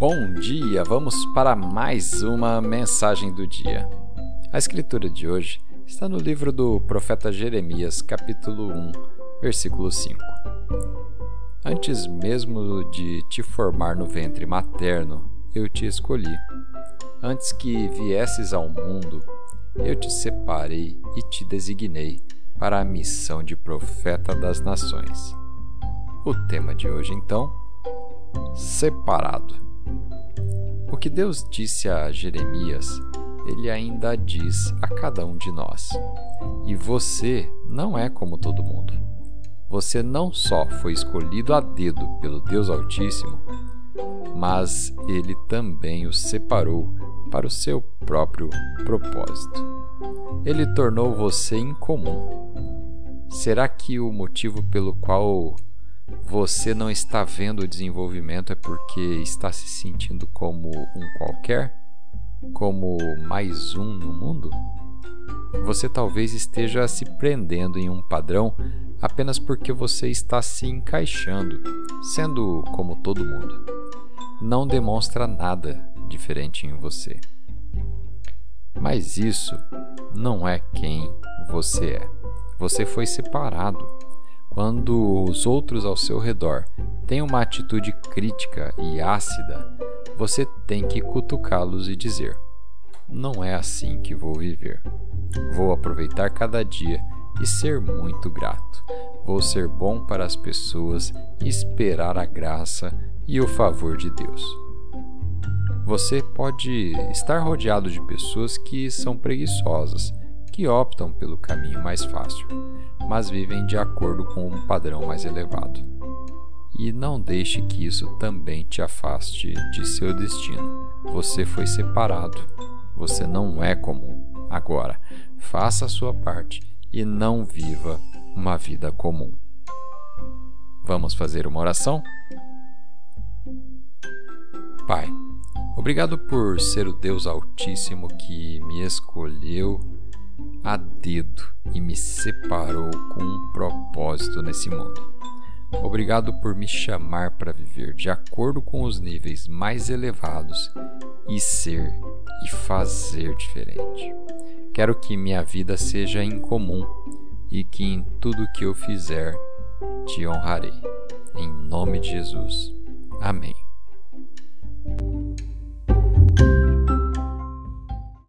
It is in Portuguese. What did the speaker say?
Bom dia, vamos para mais uma mensagem do dia. A escritura de hoje está no livro do profeta Jeremias, capítulo 1, versículo 5. Antes mesmo de te formar no ventre materno, eu te escolhi. Antes que viesses ao mundo, eu te separei e te designei para a missão de profeta das nações. O tema de hoje, então, separado. Que Deus disse a Jeremias, ele ainda diz a cada um de nós. E você não é como todo mundo. Você não só foi escolhido a dedo pelo Deus Altíssimo, mas ele também o separou para o seu próprio propósito. Ele tornou você incomum. Será que o motivo pelo qual você não está vendo o desenvolvimento é porque está se sentindo como um qualquer? Como mais um no mundo? Você talvez esteja se prendendo em um padrão apenas porque você está se encaixando, sendo como todo mundo. Não demonstra nada diferente em você. Mas isso não é quem você é. Você foi separado quando os outros ao seu redor têm uma atitude crítica e ácida, você tem que cutucá-los e dizer: Não é assim que vou viver. Vou aproveitar cada dia e ser muito grato. Vou ser bom para as pessoas e esperar a graça e o favor de Deus. Você pode estar rodeado de pessoas que são preguiçosas, que optam pelo caminho mais fácil mas vivem de acordo com um padrão mais elevado. E não deixe que isso também te afaste de seu destino. Você foi separado. Você não é comum. Agora, faça a sua parte e não viva uma vida comum. Vamos fazer uma oração? Pai, obrigado por ser o Deus Altíssimo que me escolheu a dedo e me separou com um propósito nesse mundo. Obrigado por me chamar para viver de acordo com os níveis mais elevados e ser e fazer diferente. Quero que minha vida seja incomum e que em tudo que eu fizer te honrarei. Em nome de Jesus. Amém.